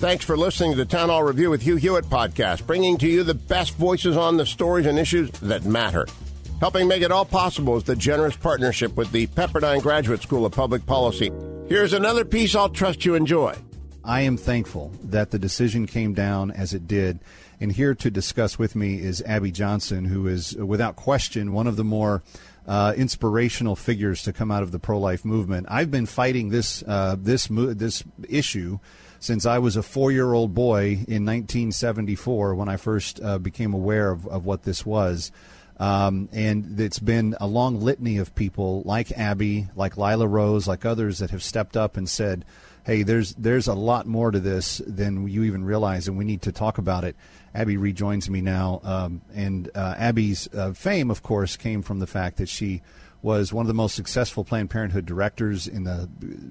Thanks for listening to the Town Hall Review with Hugh Hewitt podcast, bringing to you the best voices on the stories and issues that matter. Helping make it all possible is the generous partnership with the Pepperdine Graduate School of Public Policy. Here's another piece I'll trust you enjoy. I am thankful that the decision came down as it did. And here to discuss with me is Abby Johnson, who is, without question, one of the more uh, inspirational figures to come out of the pro-life movement. I've been fighting this uh, this this issue since I was a four-year-old boy in 1974 when I first uh, became aware of, of what this was. Um, and it's been a long litany of people like Abby, like Lila Rose, like others that have stepped up and said, "Hey, there's there's a lot more to this than you even realize, and we need to talk about it." Abby rejoins me now, um, and uh, Abby's uh, fame, of course, came from the fact that she was one of the most successful Planned Parenthood directors in the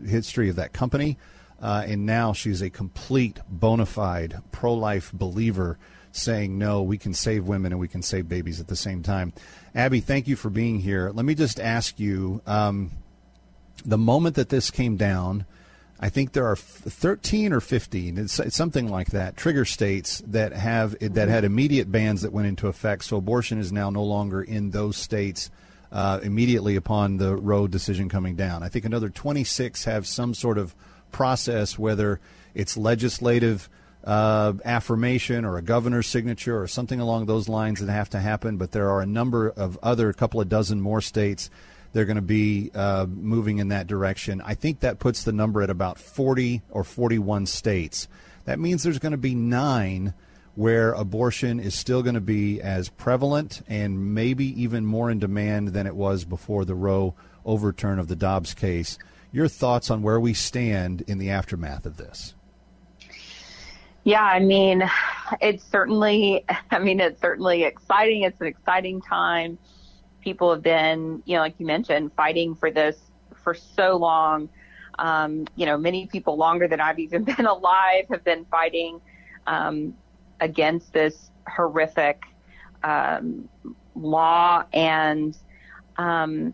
history of that company, uh, and now she's a complete bona fide pro-life believer saying, no, we can save women and we can save babies at the same time. Abby, thank you for being here. Let me just ask you um, the moment that this came down, I think there are 13 or 15, it's, something like that, trigger states that have that had immediate bans that went into effect. So abortion is now no longer in those states uh, immediately upon the Roe decision coming down. I think another 26 have some sort of process, whether it's legislative uh, affirmation or a governor's signature or something along those lines that have to happen. But there are a number of other, a couple of dozen more states. They're going to be uh, moving in that direction. I think that puts the number at about 40 or 41 states. That means there's going to be nine where abortion is still going to be as prevalent and maybe even more in demand than it was before the Roe overturn of the Dobbs case. Your thoughts on where we stand in the aftermath of this? Yeah, I mean, it's certainly, I mean, it's certainly exciting. It's an exciting time. People have been, you know, like you mentioned, fighting for this for so long. Um, you know, many people longer than I've even been alive have been fighting um, against this horrific um, law. And, um,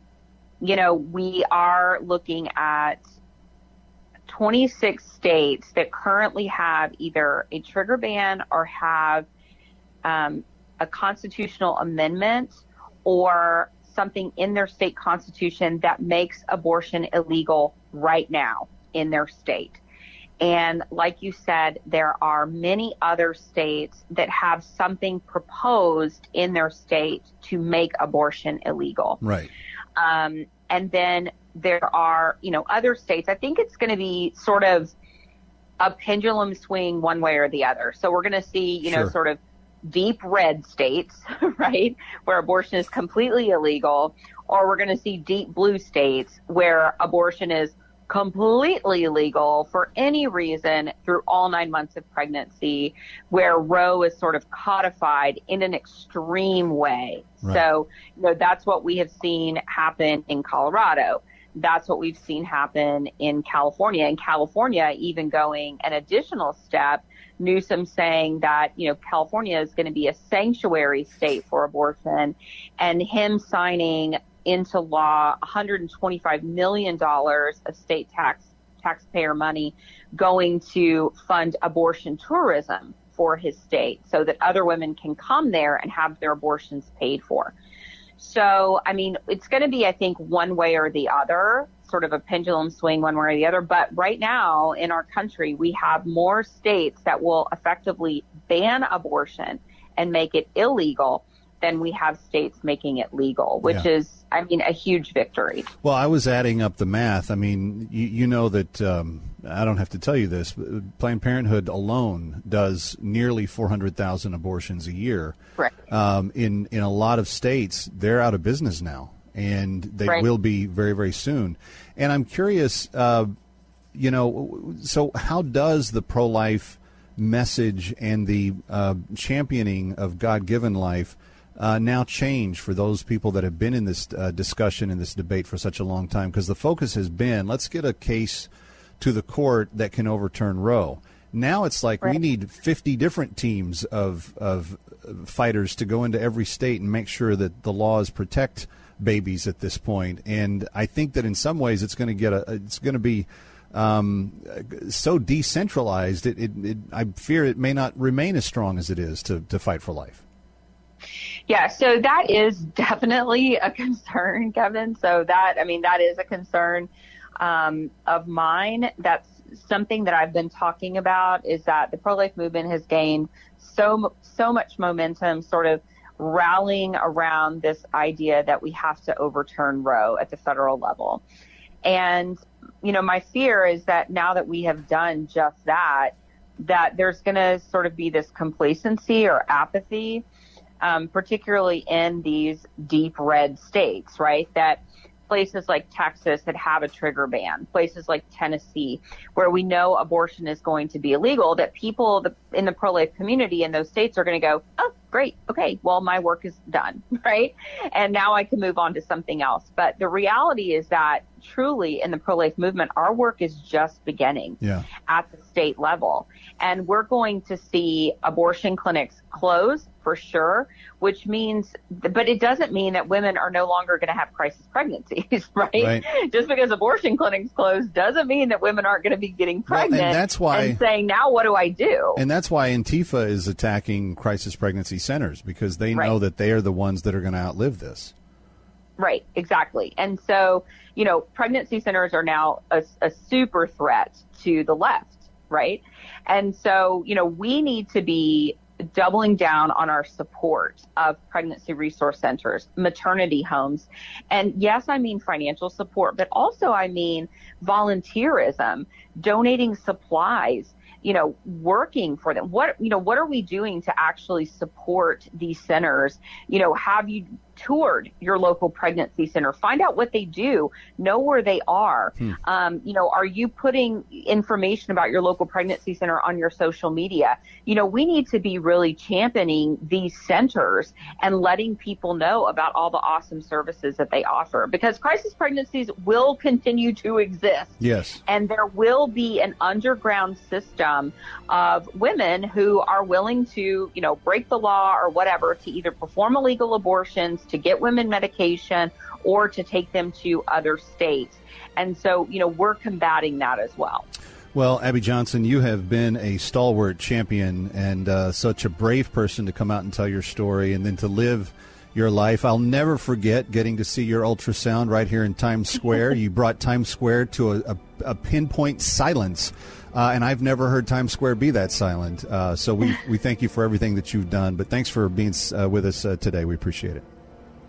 you know, we are looking at 26 states that currently have either a trigger ban or have um, a constitutional amendment or something in their state constitution that makes abortion illegal right now in their state. And like you said, there are many other states that have something proposed in their state to make abortion illegal. Right. Um, and then there are, you know, other states. I think it's going to be sort of a pendulum swing one way or the other. So we're going to see, you know, sort of deep red states, right, where abortion is completely illegal, or we're going to see deep blue states where abortion is completely legal for any reason through all nine months of pregnancy, where Roe is sort of codified in an extreme way. Right. So, you know, that's what we have seen happen in Colorado. That's what we've seen happen in California. In California, even going an additional step, Newsom saying that, you know, California is going to be a sanctuary state for abortion and him signing into law $125 million of state tax taxpayer money going to fund abortion tourism for his state so that other women can come there and have their abortions paid for. So, I mean, it's going to be, I think, one way or the other, sort of a pendulum swing one way or the other. But right now in our country, we have more states that will effectively ban abortion and make it illegal than we have states making it legal, which yeah. is, I mean, a huge victory. Well, I was adding up the math. I mean, you, you know that um, I don't have to tell you this. Planned Parenthood alone does nearly 400,000 abortions a year. Right. Um, in in a lot of states, they're out of business now, and they right. will be very very soon. And I'm curious. Uh, you know, so how does the pro life message and the uh, championing of God given life uh, now change for those people that have been in this uh, discussion in this debate for such a long time? Because the focus has been let's get a case to the court that can overturn Roe. Now it's like right. we need 50 different teams of, of fighters to go into every state and make sure that the laws protect babies at this point. And I think that in some ways it's going to get a, it's going to be um, so decentralized. It, it, it, I fear it may not remain as strong as it is to, to fight for life. Yeah, so that is definitely a concern, Kevin. So that, I mean, that is a concern um, of mine. That's something that I've been talking about is that the pro-life movement has gained so so much momentum, sort of rallying around this idea that we have to overturn Roe at the federal level. And, you know, my fear is that now that we have done just that, that there's going to sort of be this complacency or apathy, um, particularly in these deep red states, right? That places like Texas that have a trigger ban, places like Tennessee, where we know abortion is going to be illegal, that people in the pro life community in those states are going to go, oh, great. Okay. Well, my work is done. Right. And now I can move on to something else. But the reality is that truly in the pro life movement, our work is just beginning yeah. at the state level. And we're going to see abortion clinics close for sure, which means, but it doesn't mean that women are no longer going to have crisis pregnancies, right? right? Just because abortion clinics close doesn't mean that women aren't going to be getting pregnant. Well, and that's why and saying now, what do I do? And that's why Antifa is attacking crisis pregnancy centers because they right. know that they are the ones that are going to outlive this. Right, exactly. And so, you know, pregnancy centers are now a, a super threat to the left, right? And so, you know, we need to be doubling down on our support of pregnancy resource centers, maternity homes. And yes, I mean financial support, but also I mean volunteerism, donating supplies, you know, working for them. What, you know, what are we doing to actually support these centers? You know, have you toured your local pregnancy center. Find out what they do. Know where they are. Hmm. Um, you know, are you putting information about your local pregnancy center on your social media? You know, we need to be really championing these centers and letting people know about all the awesome services that they offer because crisis pregnancies will continue to exist. Yes. And there will be an underground system of women who are willing to, you know, break the law or whatever to either perform illegal abortions to get women medication or to take them to other states. And so, you know, we're combating that as well. Well, Abby Johnson, you have been a stalwart champion and uh, such a brave person to come out and tell your story and then to live your life. I'll never forget getting to see your ultrasound right here in Times Square. you brought Times Square to a, a, a pinpoint silence. Uh, and I've never heard Times Square be that silent. Uh, so we, we thank you for everything that you've done. But thanks for being uh, with us uh, today. We appreciate it.